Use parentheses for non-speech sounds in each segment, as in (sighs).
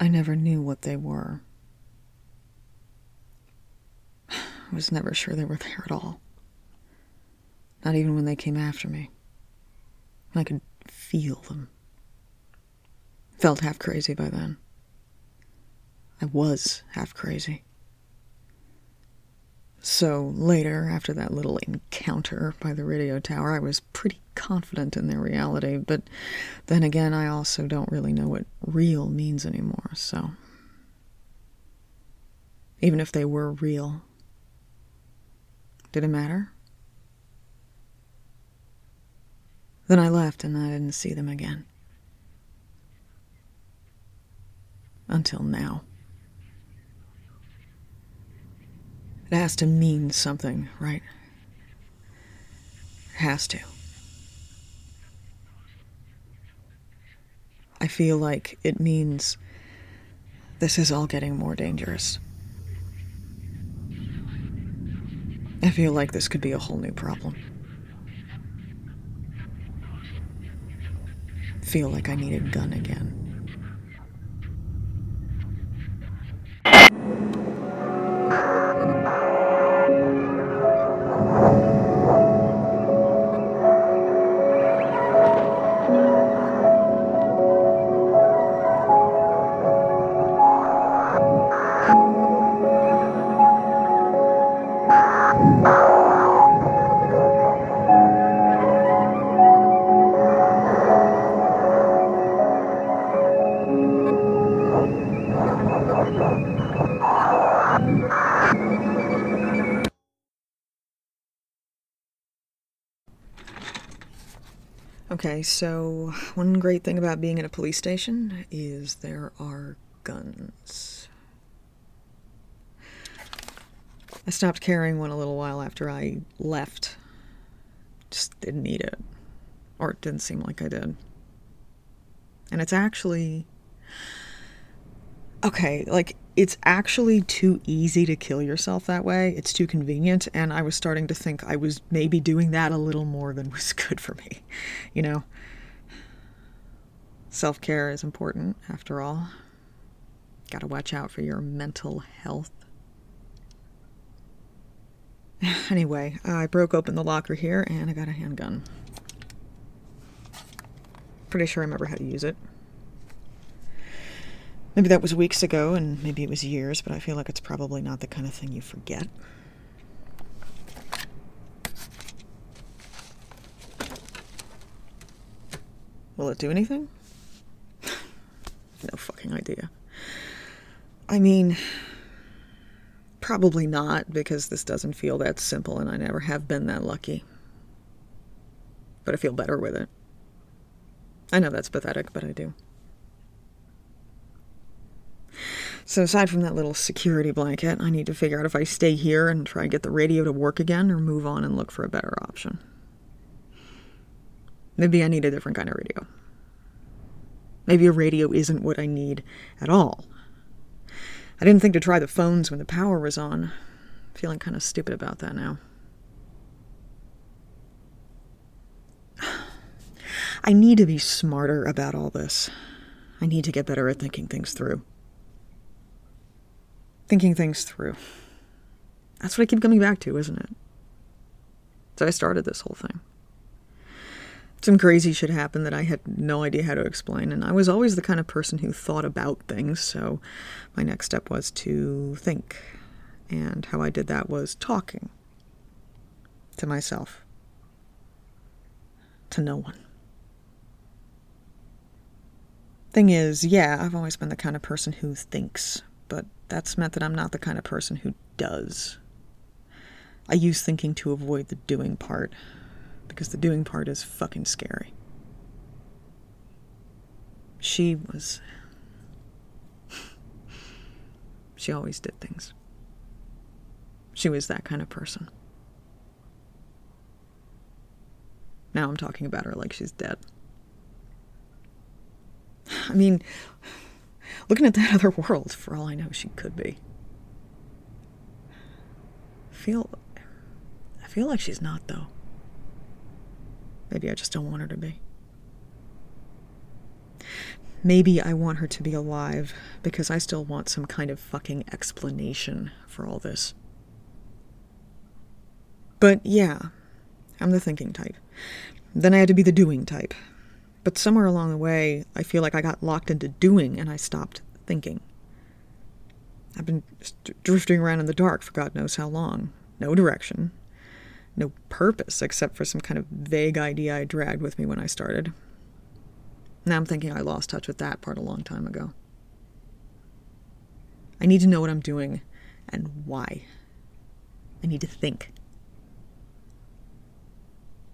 I never knew what they were. I was never sure they were there at all. Not even when they came after me. I could feel them. Felt half crazy by then. I was half crazy. So later, after that little encounter by the radio tower, I was pretty confident in their reality, but then again, I also don't really know what real means anymore, so. Even if they were real, did it matter? Then I left and I didn't see them again. Until now. It has to mean something, right? It has to. I feel like it means this is all getting more dangerous. I feel like this could be a whole new problem. Feel like I need a gun again. Okay, so one great thing about being in a police station is there are guns. I stopped carrying one a little while after I left. Just didn't need it. Or it didn't seem like I did. And it's actually. Okay, like, it's actually too easy to kill yourself that way. It's too convenient, and I was starting to think I was maybe doing that a little more than (laughs) was good for me. You know? Self care is important, after all. Gotta watch out for your mental health. (sighs) Anyway, I broke open the locker here and I got a handgun. Pretty sure I remember how to use it. Maybe that was weeks ago, and maybe it was years, but I feel like it's probably not the kind of thing you forget. Will it do anything? (laughs) no fucking idea. I mean, probably not, because this doesn't feel that simple, and I never have been that lucky. But I feel better with it. I know that's pathetic, but I do. So, aside from that little security blanket, I need to figure out if I stay here and try and get the radio to work again or move on and look for a better option. Maybe I need a different kind of radio. Maybe a radio isn't what I need at all. I didn't think to try the phones when the power was on. I'm feeling kind of stupid about that now. (sighs) I need to be smarter about all this. I need to get better at thinking things through. Thinking things through. That's what I keep coming back to, isn't it? So I started this whole thing. Some crazy shit happened that I had no idea how to explain, and I was always the kind of person who thought about things, so my next step was to think. And how I did that was talking to myself, to no one. Thing is, yeah, I've always been the kind of person who thinks, but that's meant that I'm not the kind of person who does. I use thinking to avoid the doing part, because the doing part is fucking scary. She was. (laughs) she always did things. She was that kind of person. Now I'm talking about her like she's dead. (sighs) I mean, looking at that (laughs) other world, for all I know, she could be. I feel. I feel like she's not, though. Maybe I just don't want her to be. maybe I want her to be alive because I still want some kind of fucking explanation for all this. But yeah, I'm the thinking type. Then I had to be the doing type. But somewhere along the way, I feel like I got locked into doing and I stopped thinking. I've been drifting around in the dark for God knows how long. No direction. No purpose except for some kind of vague idea I dragged with me when I started. Now I'm thinking I lost touch with that part a long time ago. I need to know what I'm doing and why. I need to think.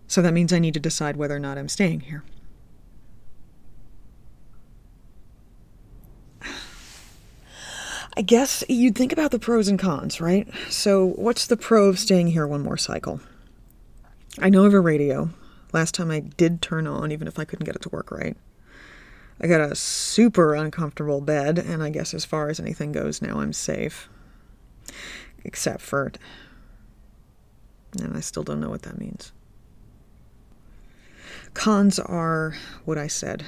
So that means I need to decide whether or not I'm staying here. I guess you'd think about the pros and cons, right? So, what's the pro of staying here one more cycle? I know of a radio. Last time I did turn on, even if I couldn't get it to work right. I got a super uncomfortable bed, and I guess as far as anything goes now, I'm safe. Except for. And I still don't know what that means. Cons are what I said.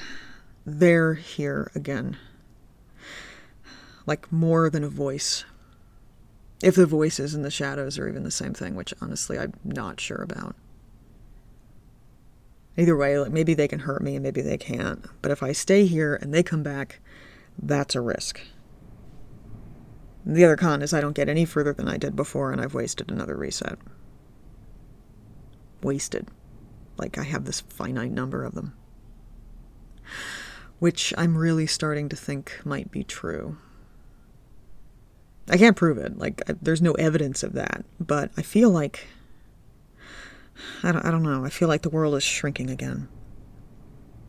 They're here again like more than a voice. If the voices and the shadows are even the same thing, which honestly I'm not sure about. Either way, like maybe they can hurt me and maybe they can't. But if I stay here and they come back, that's a risk. The other con is I don't get any further than I did before and I've wasted another reset. Wasted. Like I have this finite number of them. Which I'm really starting to think might be true. I can't prove it. Like, I, there's no evidence of that. But I feel like. I don't, I don't know. I feel like the world is shrinking again.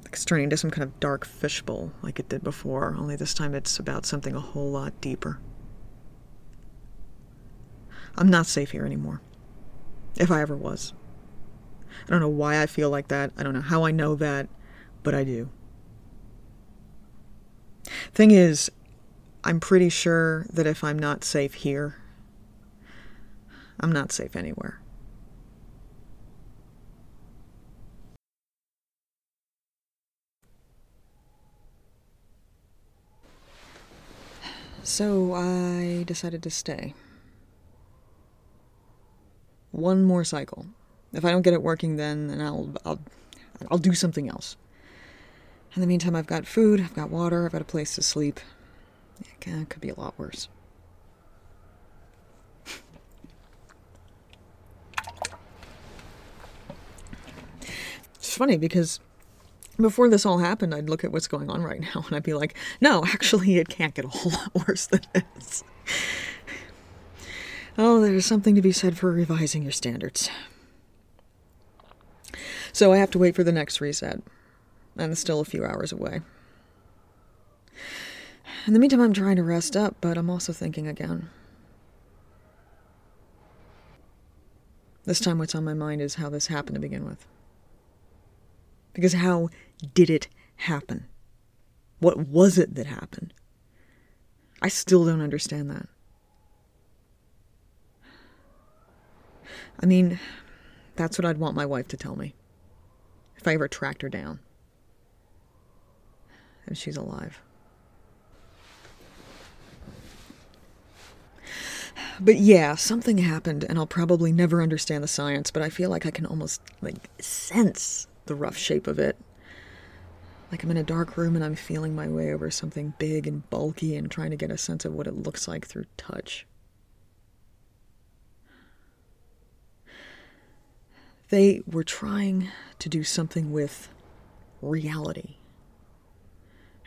Like it's turning into some kind of dark fishbowl like it did before, only this time it's about something a whole lot deeper. I'm not safe here anymore. If I ever was. I don't know why I feel like that. I don't know how I know that, but I do. Thing is, I'm pretty sure that if I'm not safe here, I'm not safe anywhere. So I decided to stay. One more cycle. If I don't get it working, then, then I'll, I'll, I'll do something else. In the meantime, I've got food, I've got water, I've got a place to sleep. It could be a lot worse. It's funny because before this all happened, I'd look at what's going on right (laughs) now and I'd be like, no, actually, it can't get a whole lot worse than this. Oh, there's something to be said for revising your standards. So I have to wait for the next reset, and it's still a few hours away. In the meantime, I'm trying to rest up, but I'm also thinking again. This time, what's on my mind is how this happened to begin with. Because how did it happen? What was it that happened? I still don't understand that. I mean, that's what I'd want my wife to tell me. If I ever tracked her down. If she's alive. But yeah, something happened, and I'll probably never understand the science, but I feel like I can almost, like, sense the rough shape of it. Like I'm in a dark room and I'm feeling my way over something big and bulky and trying to get a sense of what it looks like through touch. They were trying to do something with reality.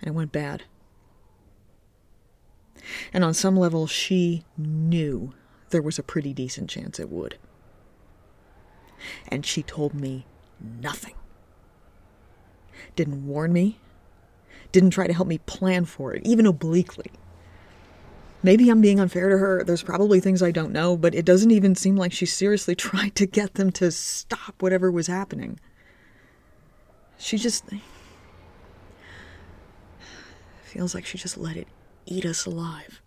And it went bad. And on some level, she knew there was a pretty decent chance it would. And she told me nothing. Didn't warn me. Didn't try to help me plan for it, even obliquely. Maybe I'm being unfair to her. There's probably things I don't know, but it doesn't even seem like she seriously (laughs) tried to get them to stop whatever was happening. She just. (sighs) Feels like she just let it eat us alive.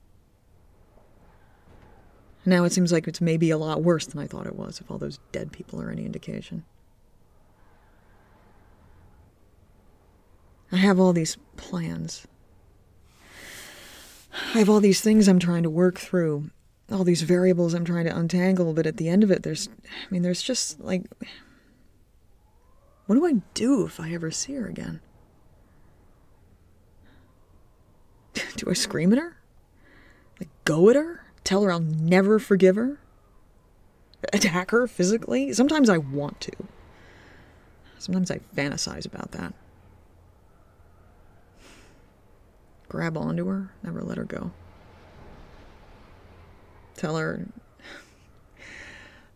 Now it seems like it's maybe a lot worse than I thought it was, if all those dead people are any indication. I have all these plans. I have all these things I'm trying to work through, all these variables I'm trying to untangle, but at the end of it, there's, I mean, there's just like, what do I do if I ever see her again? Do I scream at her? Like, go at her? Tell her I'll never forgive her? Attack her physically? Sometimes I want to. Sometimes I fantasize about that. Grab onto her, never let her go. Tell her,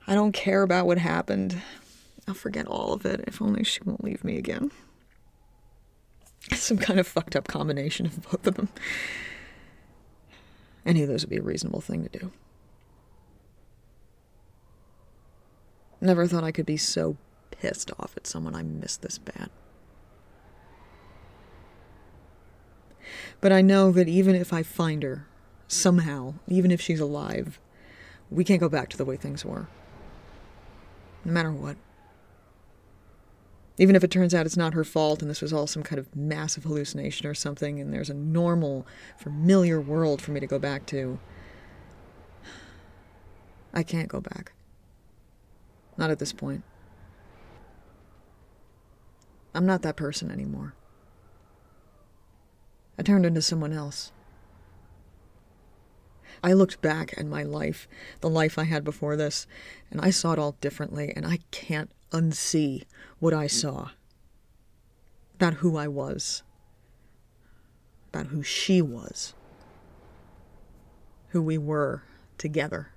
I don't care about what happened. I'll forget all of it if only she won't leave me again. Some kind of fucked up combination of both of them. Any of those would be a reasonable thing to do. Never thought I could be so pissed off at someone I missed this bad. But I know that even if I find her, somehow, even if she's alive, we can't go back to the way things were. No matter what. Even if it turns out it's not her fault and this was all some kind of massive hallucination or something, and there's a normal, familiar world for me to go back to, I can't go back. Not at this point. I'm not that person anymore. I turned into someone else. I looked back at my life, the life I had before this, and I saw it all differently, and I can't unsee what I saw about who I was, about who she was, who we were together.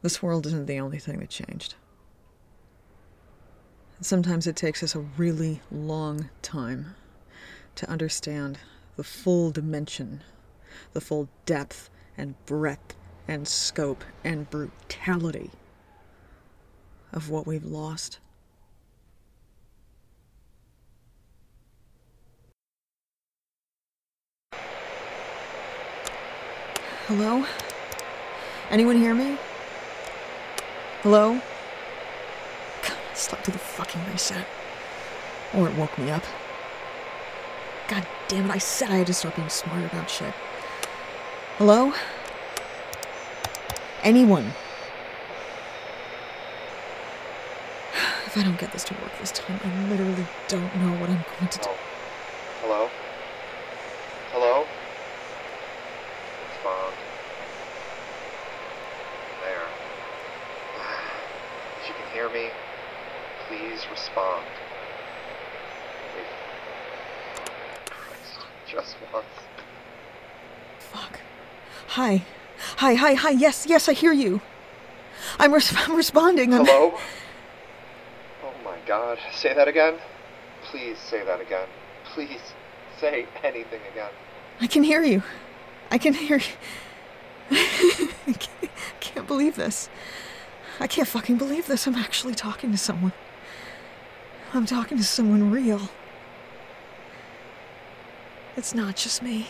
This world isn't the only thing that changed. Sometimes it takes us a really long time to understand the full dimension, the full depth and breadth and scope and brutality of what we've lost. Hello? Anyone hear me? Hello? slept through the fucking reset. Or it woke me up. God damn it, I said I had to start being smart about shit. Hello? Anyone? If I don't get this to work this time, I literally don't know what I'm going to do. Hello? Hello? Respond. There. If you can hear me, please respond. If Christ, just once. Fuck. Hi. Hi, hi, hi. Yes, yes, I hear you. I'm, res- (laughs) I'm responding. I'm- Hello? Oh my god. Say that again? Please say that again. Please say anything again. I can hear you. I can hear you. (laughs) I can't, can't believe this. I can't fucking believe this. I'm actually talking to someone. I'm talking to someone real. It's not just me.